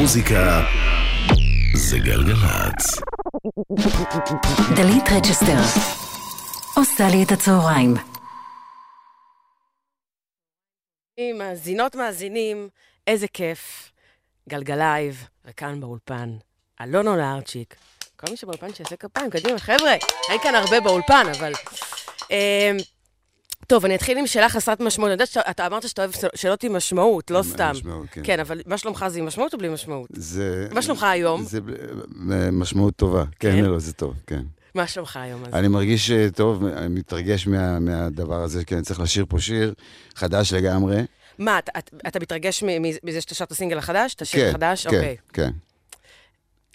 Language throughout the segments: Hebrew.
מוזיקה זה גלגלצ. דלית רצ'שטר עושה לי את הצהריים. מאזינות מאזינים, איזה כיף. גלגלייב, וכאן באולפן, אלון אולארצ'יק. כל מי שבאולפן שיעשה כפיים, קדימה, חבר'ה, אין כאן הרבה באולפן, אבל... טוב, אני אתחיל עם שאלה חסרת משמעות. אני יודעת שאתה אמרת שאתה אוהב שאלות עם משמעות, לא סתם. משמעות, כן. כן, אבל מה שלומך זה עם משמעות או בלי משמעות? זה... מה שלומך היום? זה משמעות טובה. כן, כן? לא, זה טוב, כן. מה שלומך היום? אז? אני מרגיש אה, טוב, אני מתרגש מה- מהדבר הזה, כי אני צריך לשיר פה שיר חדש לגמרי. מה, אתה- אתה- אתה מתרגש מזה שאתה שר את הסינגל החדש? את השיר כן, החדש? כן, אוקיי. כן.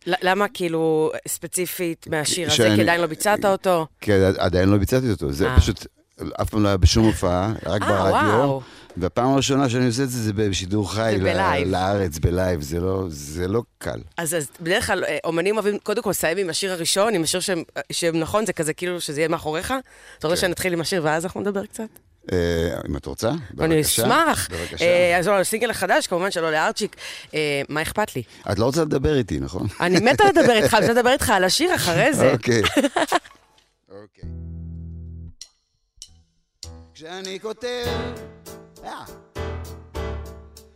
למה כאילו ספציפית מהשיר הזה, שאני- כי עדיין לא ביצעת אותו? עד- עדיין לא ביצעתי אותו, זה אה. פשוט אף פעם לא היה בשום הופעה, רק אה, ברדיו. וואו. והפעם הראשונה שאני עושה את זה, זה בשידור חי ל-. לארץ, בלייב, זה לא- זה לא קל. אז, אז בדרך כלל אה, אומנים אוהבים קודם כל לסיים עם השיר הראשון, עם השיר שהם, שהם נכון, זה כזה כאילו שזה יהיה מאחוריך. אתה רוצה כן. שנתחיל עם השיר ואז אנחנו נדבר קצת? אה, אם את רוצה, בבקשה. אני אשמח. בבקשה. אז לא, הסינגל החדש, כמובן שלא לארצ'יק. מה אכפת לי? את לא רוצה לדבר איתי, נכון? אני מתה לדבר איתך, אני רוצה לדבר איתך על השיר אחרי זה. אוקיי. אוקיי. כשאני כותב, אה,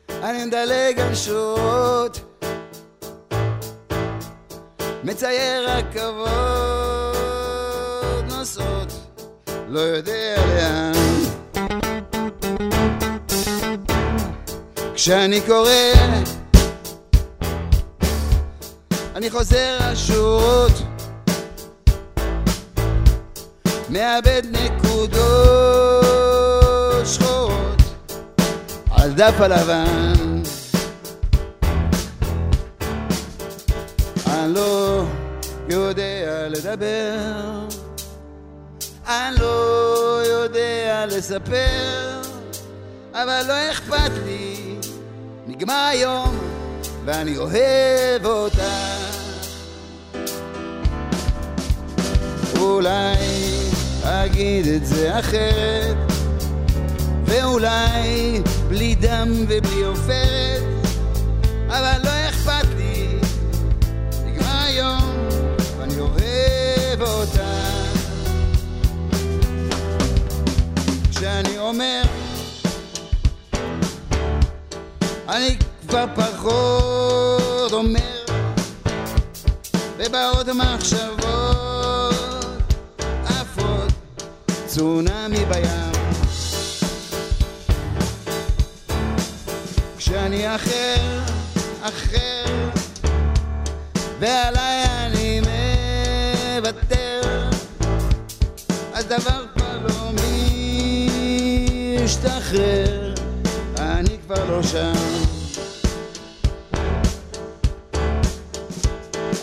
אני מדלג על שורות, מצייר רכבות נוסעות, לא יודע לאן. כשאני קורא, אני חוזר על שורות, מאבד נקודות שחורות על דף הלבן. אני לא יודע לדבר, אני לא יודע לספר, אבל לא אכפת לי, נגמר היום ואני אוהב אותה. אולי אגיד את זה אחרת, ואולי בלי דם ובלי עופרת, אבל לא אכפת לי, נגמר היום ואני אוהב אותה. כשאני אומר, אני כבר פחות אומר, ובאות מחשבות עפות צונאמי בים. כשאני אחר, אחר, ועליי אני מוותר, אז דבר כבר לא משתחרר, אני כבר לא שם.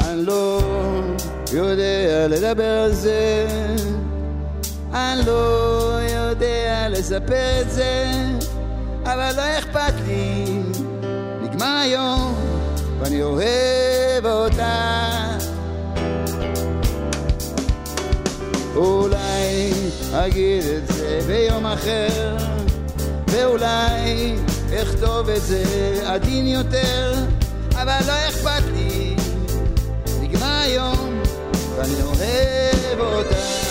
אני לא יודע לדבר על זה, אני לא יודע לספר את זה, אבל לא אכפת לי, נגמר היום ואני אוהב אותה. אולי אגיד את זה ביום אחר, ואולי אכתוב את זה עדין יותר, אבל לא אכפת לי, נגמר היום ואני אוהב אותה.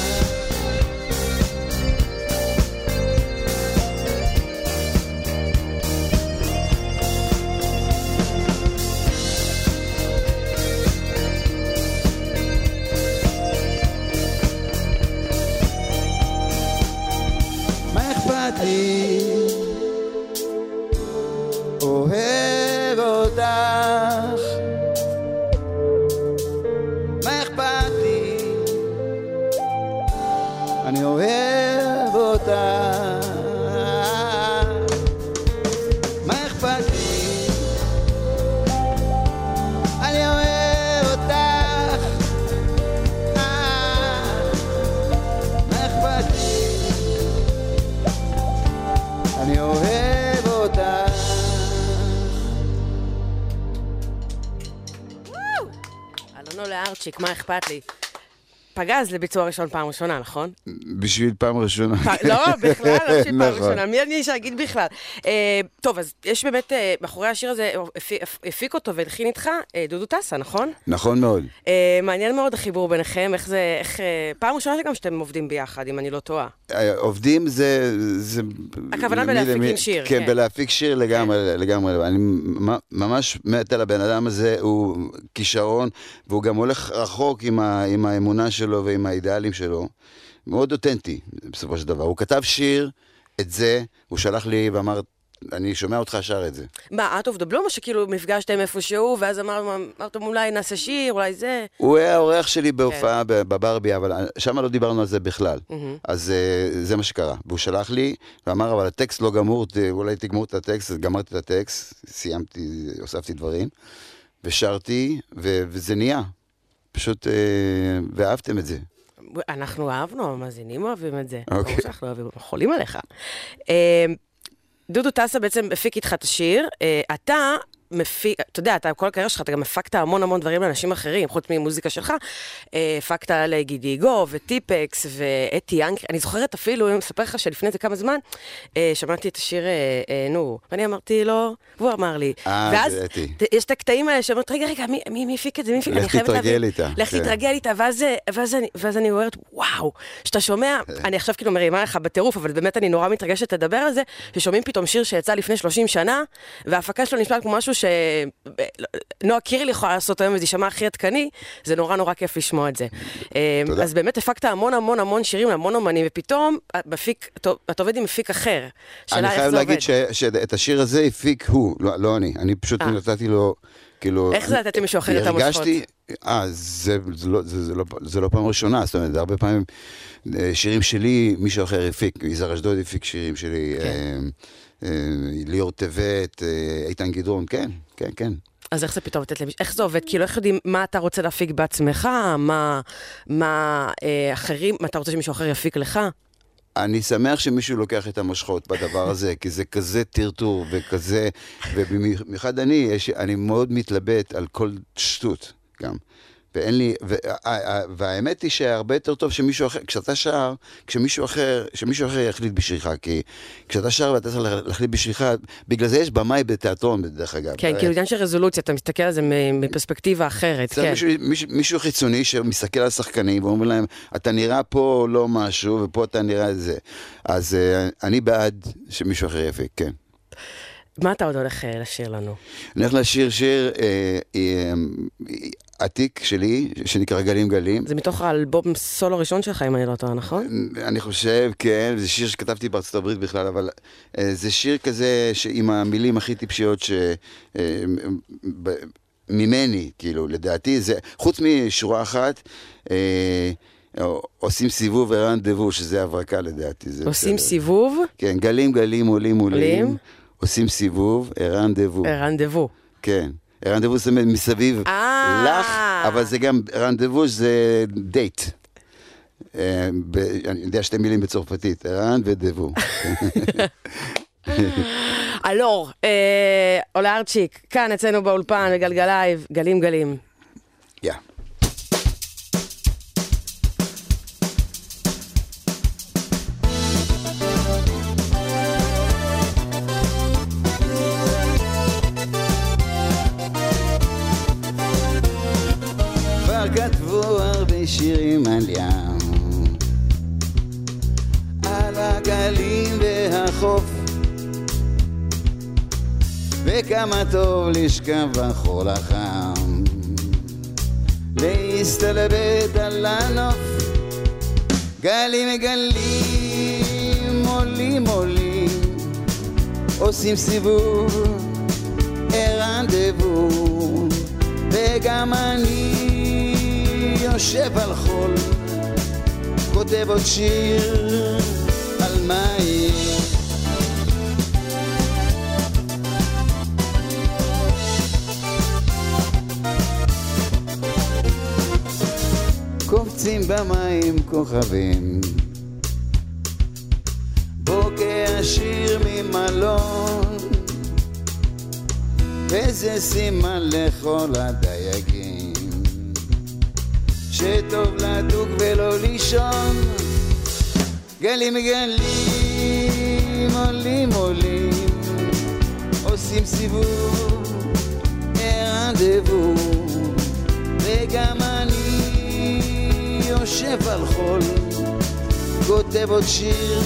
אלונו לארצ'יק, מה אכפת לי? פגז לביצוע ראשון פעם ראשונה, נכון? בשביל פעם ראשונה. פ- לא, בכלל, לא בשביל פעם נכון. ראשונה. מי אני שאגיד בכלל? אה, טוב, אז יש באמת, אה, מאחורי השיר הזה, הפי- הפיק אותו והלחין איתך אה, דודו טסה, נכון? נכון מאוד. אה, מעניין מאוד החיבור ביניכם, איך זה, איך... אה, פעם ראשונה שגם שאתם עובדים ביחד, אם אני לא טועה. אה, עובדים זה... זה הכוונה בלהפיק למי- שיר, כן, כן. בלהפיק שיר לגמרי, לגמרי. אני ממש מת על הבן אדם הזה, הוא כישרון, והוא גם הולך רחוק עם, ה, עם האמונה שלו ועם האידיאלים שלו. מאוד אותנטי, בסופו של דבר. הוא כתב שיר, את זה, הוא שלח לי ואמר, אני שומע אותך שר את זה. מה, Out of the Blue, או שכאילו נפגשתם איפשהו, ואז אמר- אמרתם אולי נעשה שיר, אולי זה? הוא היה האורח שלי כן. בהופעה ב- בברבי, אבל שם לא דיברנו על זה בכלל. אז אה, זה מה שקרה. והוא שלח לי, ואמר, אבל הטקסט לא גמור, אולי תגמור את הטקסט, אז גמרתי את הטקסט, סיימתי, הוספתי דברים, ושרתי, ו- וזה נהיה. פשוט, אה, ואהבתם את זה. אנחנו אהבנו, המאזינים אוהבים את זה. אוקיי. ברור שאנחנו אוהבים, אנחנו חולים עליך. אה, דודו טסה בעצם הפיק איתך את השיר. אה, אתה מפיק, אתה יודע, אתה כל הקריירה שלך, אתה גם הפקת המון המון דברים לאנשים אחרים, חוץ ממוזיקה שלך. אה, הפקת לגידי יגו וטיפקס ואתי ינקרי. אני זוכרת אפילו, אני מספר לך שלפני זה כמה זמן, אה, שמעתי את השיר, אה, נו, ואני אמרתי לו, והוא אמר לי. אה, זה אתי. יש את הקטעים האלה שאומרת, רגע, רגע, מי- הפיק את זה? מי הפיק? לך אני חייבת תתרגל להבין." איתה, לך כן. תתרגל איתה, ואז אני אומרת, וואו, שאתה שומע, אני עכשיו כאילו מרימה לך בטירוף, אבל באמת אני נורא מתרגשת לדבר על זה, ששומעים פתאום שיר שיצא לפני 30 שנה, וההפקה שלו נשמעת כמו משהו שנועה קירל יכולה לעשות היום, וזה יישמע הכי עדכני, זה נורא נורא כיף לשמוע את זה. אה, תודה. אז באמת הפקת המון המון המון שירים להמון אומנים, ופתאום מפיק, אתה עובד עם מפיק אחר. אני חייב להגיד שאת השיר הזה הפיק הוא, לא לא אני. אני פשוט אה. נתתי לו, כאילו... איך זה לתת למישהו אחר את המושכות? הרגשתי, אה, זה זה לא- זה- זה לא- זה לא פעם ראשונה, זאת אומרת, הרבה פעמים אה, שירים שלי, מישהו אחר הפיק. יזהר אשדוד הפיק שירים שלי, כן. אה, ליאור טבת, אה, איתן גדרון, כן, כן, כן. אז איך זה פתאום לתת למישהו, איך זה עובד? כאילו, איך יודעים מה אתה רוצה להפיק בעצמך, מה, מה אה, אחרים, מה אתה רוצה שמישהו אחר יפיק לך? אני שמח שמישהו לוקח את המושכות בדבר הזה, כי זה כזה טרטור וכזה, ובמיוחד אני, יש, אני מאוד מתלבט על כל שטות גם. ואין לי, וה- והאמת היא שהרבה יותר טוב שמישהו אחר, כשאתה שר, כשמישהו אחר, שמישהו אחר יחליט בשבילך, כי כשאתה שר ואתה צריך לה- להחליט בשבילך, בגלל זה יש במאי בתיאטרון, דרך אגב. כן, כאילו עניין של רזולוציה, אתה מסתכל על זה מפרספקטיבה אחרת, כן. מישהו, מישהו, מישהו חיצוני שמסתכל על השחקנים ואומר להם, אתה נראה פה לא משהו, ופה אתה נראה זה. אז uh, אני בעד שמישהו אחר יפיק, כן. מה אתה עוד הולך אה, לשיר לנו? אני הולך לשיר שיר אה, אה, עתיק שלי, שנקרא גלים גלים. זה מתוך האלבום סולו ראשון שלך, אם אני לא טועה, נכון? אני חושב, כן, זה שיר שכתבתי בארצות הברית בכלל, אבל אה, זה שיר כזה עם המילים הכי טיפשיות ש... אה, ב- ממני, כאילו, לדעתי, זה, חוץ משורה אחת, אה, עושים סיבוב ורנדבו, שזה הברקה לדעתי. עושים בסדר. סיבוב, כן, גלים גלים עולים עולים, עולים. עושים סיבוב, רנדבו. רנדבו. כן. רנדבו זאת אומרת מסביב אה. לך, אבל זה גם, רנדבו זה דייט. אה, אני יודע שתי מילים בצרפתית, רן ודבו. אלור, אה, עולה ארצ'יק, כאן אצלנו באולפן, בגלגלייב, גלים גלים. יא. כבר והחוף, וכמה טוב לשכב בחול החם, להסתלבט על הנוף, גלים גלים עולים עולים, עושים סיבוב, רנדבו, וגם אני יושב על חול, כותב עוד שיר על מים. קופצים במים כוכבים, בוקר שיר ממלון, וזה סימן לכל הדייגים, שטוב לדוג ולא לישון. גלים גלים עולים עולים, עושים סיבוב, רנדבו, וגם אני יושב על חול, כותב עוד שיר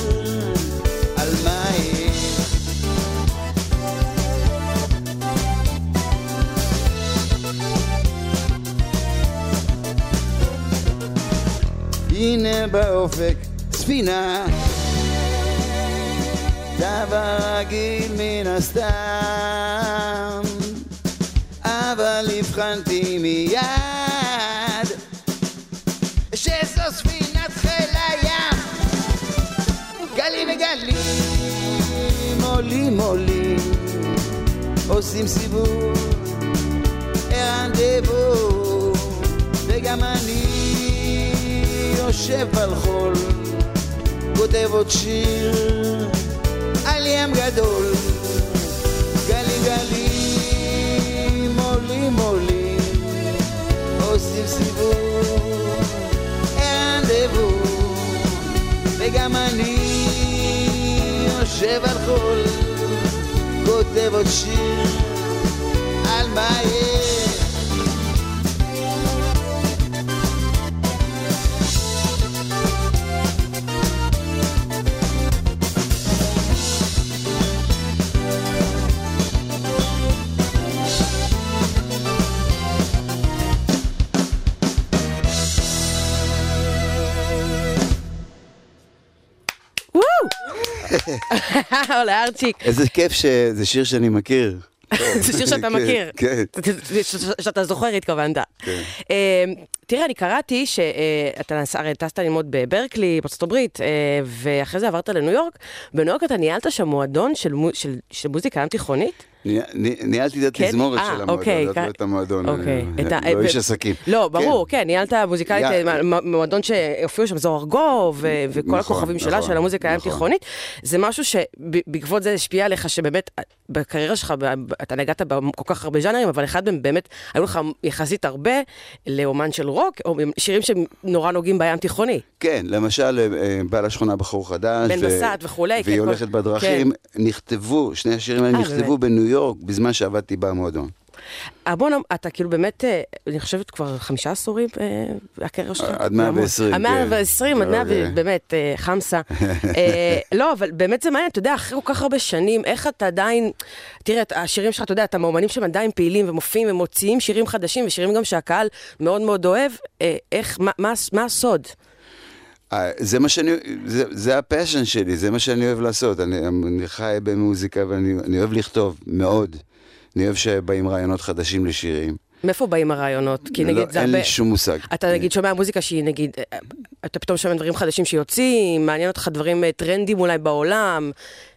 על מים. הנה באופק ספינה, דבר רגיל מן הסתם, אבל הבחנתי מיד גלים עולים עולים, עושים סיבוב, רנדבו, וגם אני יושב על חול, כותב עוד שיר על ים גדול. יושב על חול, כותב עוד שיר על מים. עולה ארצ'יק. איזה כיף שזה שיר שאני מכיר. זה שיר שאתה כן, מכיר. כן. שאתה זוכר התכוונת. כן. אה, תראה, אני קראתי שאתה הרי טסת ללמוד בברקלי, בארצות הברית, אה, ואחרי זה עברת לניו יורק. בניו יורק אתה ניהלת שם מועדון של מו- של- של מוזיקה ים תיכונית? ני- ני- ניהלתי את כן? התזמורת אה, של המועדון, אוקיי, לא את המועדון, אוקיי. אני- את ה- לא איש עסקים. לא, ברור, כן. כן, ניהלת מוזיקלית, אה, מועדון שהופיעו שם זוהר גו, ו- וכל נכון, הכוכבים שלה, נכון, של המוזיקה הים נכון. תיכונית. זה משהו שבעקבות זה השפיע עליך, שבאמת, בקריירה שלך, אתה נגעת בכל כך הרבה ז'אנרים, אבל אחד מהם באמת, היו לך יחסית הרבה לאומן של רוק, או שירים שנורא נוגעים בים תיכוני. כן, למשל, אה, בעל השכונה בחור חדש. בן ו- בסט וכולי, כן, והיא כל- הולכת בדרכים, נכתבו, שני השירים האלה אה, נכתבו באמת? בניו יורק, בזמן שעבדתי במועדון. המון, אתה כאילו באמת, אה, אני חושבת כבר חמישה עשורים, אה, הקריירה שלך. עד 120, עד 120, עד כן. 100, אוקיי. באמת, אה, חמסה. אה, לא, אבל באמת זה מעניין, אתה יודע, אחרי כל כך הרבה שנים, איך אתה עדיין, תראה, השירים שלך, אתה יודע, אתה מאומנים שהם עדיין פעילים ומופיעים ומוציאים שירים חדשים, ושירים גם שהקהל מאוד מאוד אוהב, אה, איך, מה- מה מה הסוד? אה, זה מה שאני, זה, זה הפשן שלי, זה מה שאני אוהב לעשות. אני, אני חי במוזיקה ואני אני אוהב לכתוב, מאוד. אני אוהב שבאים רעיונות חדשים לשירים. מאיפה באים הרעיונות? כי לא, נגיד, זה אין הרבה... לי שום מושג. אתה נגיד שומע מוזיקה שהיא נגיד, אה, אתה פתאום שומע דברים חדשים שיוצאים, מעניין אותך דברים אה, טרנדים אולי בעולם,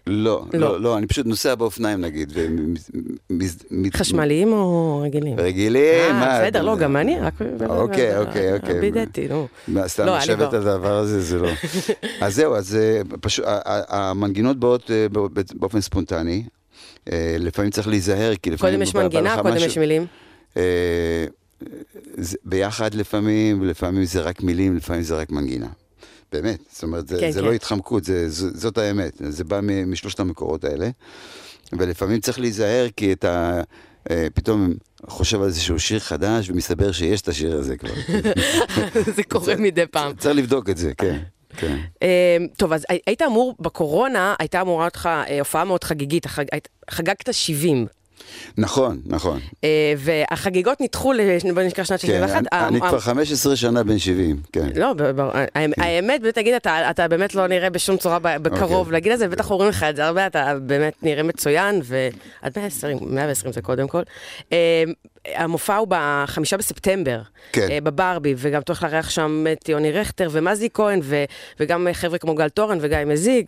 לא, לא. לא, לא, אני פשוט נוסע באופניים נגיד. ומ- חשמליים או רגילים? רגילים, מה? אה, בסדר, לא, גם אני, רק... אוקיי, אוקיי, אוקיי. בידתי, נו. מה, סתם לא, לשבת כבר- על הדבר הזה, זה לא. אז זהו, אז פשוט, המנגינות באות בא- באופן ספונטני. אה, לפעמים צריך להיזהר, כי לפעמים... קודם יש מנגינה, קודם משהו- יש מילים. אה, זה- ביחד לפעמים, לפעמים זה רק מילים, לפעמים זה רק מנגינה. באמת, זאת אומרת, זה, כן, זה כן. לא התחמקות, זה, זאת האמת, זה בא משלושת המקורות האלה. ולפעמים צריך להיזהר, כי אתה אה, פתאום חושב על איזשהו שיר חדש, ומסתבר שיש את השיר הזה כבר. זה קורה מדי פעם. צריך לבדוק את זה, כן. כן. אה, טוב, אז הי- היית אמור, בקורונה, הייתה אמורה אותך אה, הופעה מאוד חגיגית, חגגת 70. נכון, נכון. אה, והחגיגות נדחו, בוא נזכר שנת כן, 61. אני, אני ה- כבר 15 שנה בן 70, כן. לא, האמ- האמת, באמת, תגיד, אתה אתה באמת לא נראה בשום צורה ב- בקרוב אוקיי. להגיד את זה, בטח אומרים לך את זה הרבה, אתה באמת נראה מצוין, ועד 120, 120 זה קודם כל. אה, המופע הוא בחמישה בספטמבר, כן. אה, בברבי, וגם אתה הולך לארח שם את יוני רכטר ומזי כהן, ו- וגם אה, חבר'ה כמו גל תורן וגיא מזיג.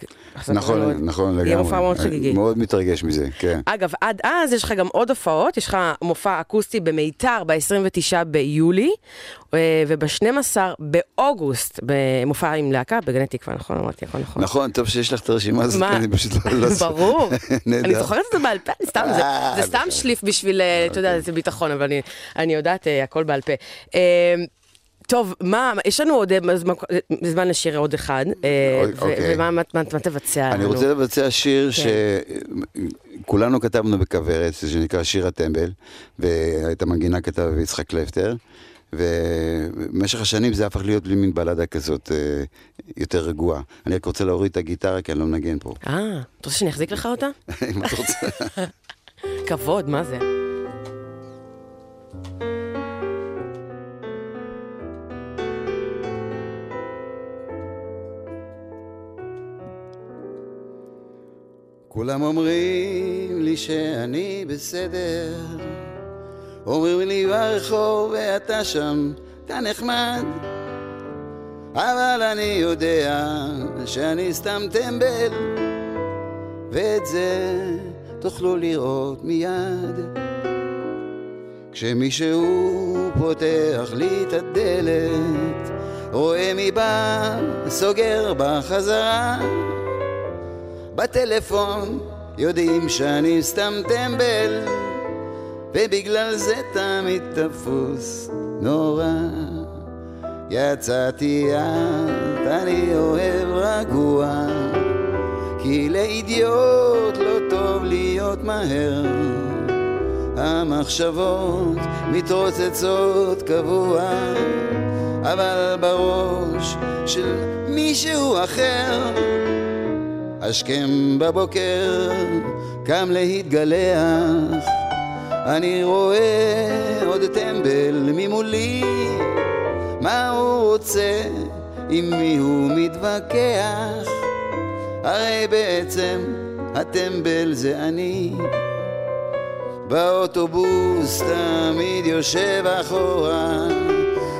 נכון, נכון, לגמרי. יהיה מופע מאוד חגיגי. מאוד מתרגש מזה, כן. אגב, עד אז יש לך גם עוד הופעות, יש לך מופע אקוסטי במיתר ב-29 ביולי, אה, וב-12 באוגוסט, במופע עם להקה בגני תקווה, נכון? אמרתי הכל נכון. נכון, טוב שיש לך את הרשימה הזאת, אני פשוט לא... לא- ברור. אני זוכרת את זה בעל פה, סתם, זה- אה, סתם. שליף בשביל, אה, אתה יודע, זה ביטחון, אבל אני- יודעת הכל בעל פה. טוב, מה, יש לנו עוד אה, זמן- לשיר עוד אחד, אה, אוקיי. ומה מה- מה- מה תבצע לנו? אני רוצה לבצע שיר כן. שכולנו כתבנו בכוורת, שנקרא שיר הטמבל, ואת המנגינה כתב יצחק קלפטר, ובמשך השנים זה הפך להיות לי מין בלדה כזאת אה, יותר רגועה. אני רק רוצה להוריד את הגיטרה כי אני לא מנגן פה. אה, אתה רוצה שאני אחזיק לך אותה? אם את רוצה. כבוד, מה זה? כולם אומרים לי שאני בסדר, אומרים לי ברחוב ואתה שם, אתה נחמד, אבל אני יודע שאני סתם טמבל, ואת זה תוכלו לראות מיד. כשמישהו פותח לי את הדלת, רואה מי בא, סוגר בחזרה. בטלפון יודעים שאני סתם טמבל ובגלל זה תמיד תפוס נורא. יצאתי את אני אוהב רגוע כי לאידיוט לא טוב להיות מהר. המחשבות מתרוצצות קבוע אבל בראש של מישהו אחר השכם בבוקר קם להתגלח. אני רואה עוד טמבל ממולי. מה הוא רוצה, עם מי הוא מתווכח? הרי בעצם הטמבל זה אני. באוטובוס תמיד יושב אחורה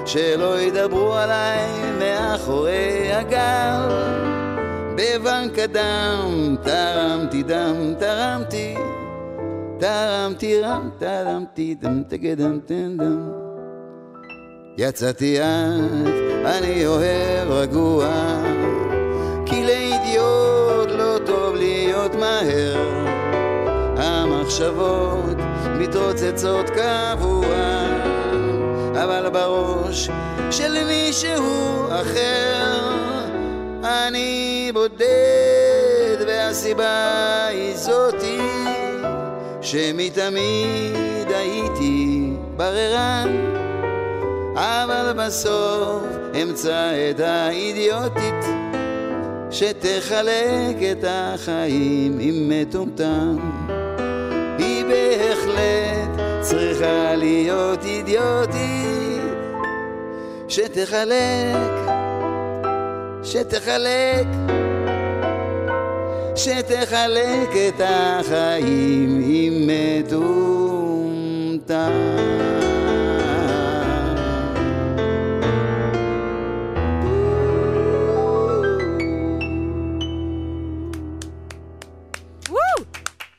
שלא ידברו עליי מאחורי הגב בבנק הדם תרמתי דם תרמתי. תרמתי רם תרמתי דם תגדם תן דם. יצאתי את אני אוהב רגוע. כי לאידיוט לא טוב להיות מהר. המחשבות מתרוצצות קבוע. אבל בראש של מישהו אחר אני בודד והסיבה היא זאתי שמתמיד הייתי בררן אבל בסוף אמצא את האידיוטית שתחלק את החיים עם מטומטם. היא בהחלט צריכה להיות אידיוטית שתחלק שתחלק שתחלק את החיים עם מטומטם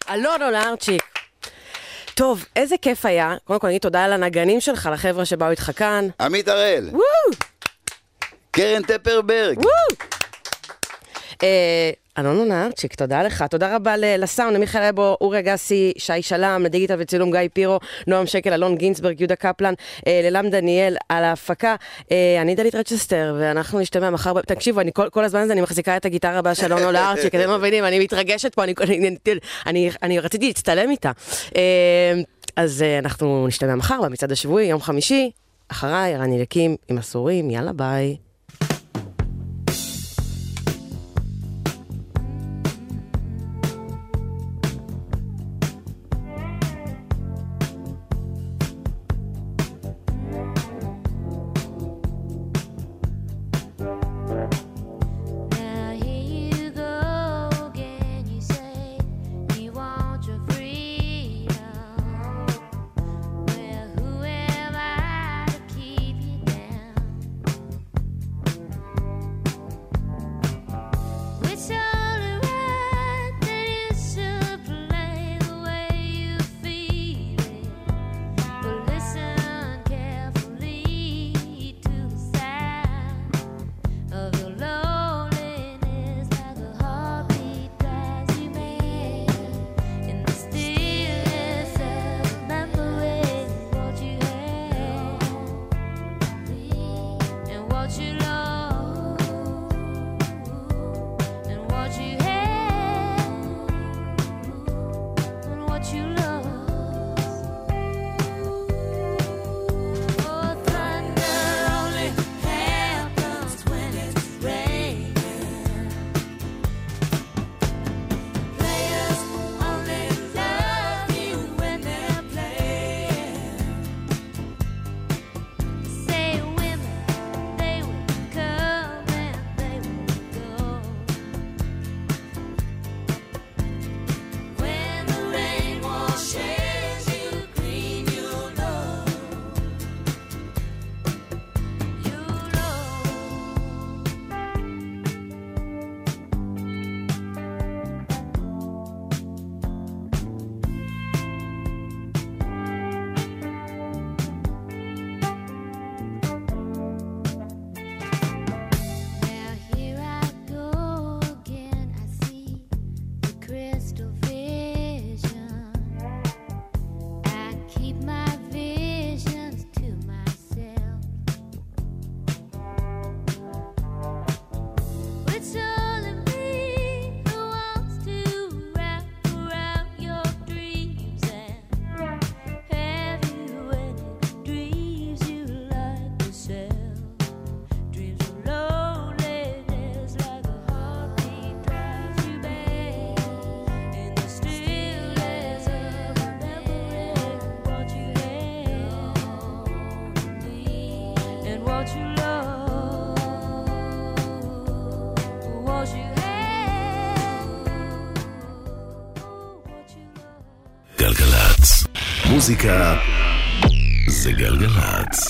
אלון אולארצ'יק. טוב, איזה כיף היה. קודם כל, נגיד תודה לנגנים שלך, לחבר'ה שבאו איתך כאן. עמית הראל, וואו! קרן טפרברג, אה, אלון אולארצ'יק, תודה לך. תודה רבה לסאונד, למיכאל אבו, אורי אגסי, שי שלם, לדיגיטל וצילום גיא פירו, נועם שקל, אלון גינצברג, יהודה קפלן, אה, ללם דניאל על ההפקה. אה, אני דלית רצ'שטר, ואנחנו נשתמע מחר. תקשיבו, אני כל, הזמן הזה אני מחזיקה את הגיטרה הבאה של אלון אולארצ'יק, אתם לא מבינים, אני מתרגשת פה, אני, רציתי להצטלם איתה. אז אנחנו נשתמע מחר במצעד השבועי, יום חמישי. אחריי, רני לקים עם אסורים, יאללה ביי. מוזיקה זה גלגלצ.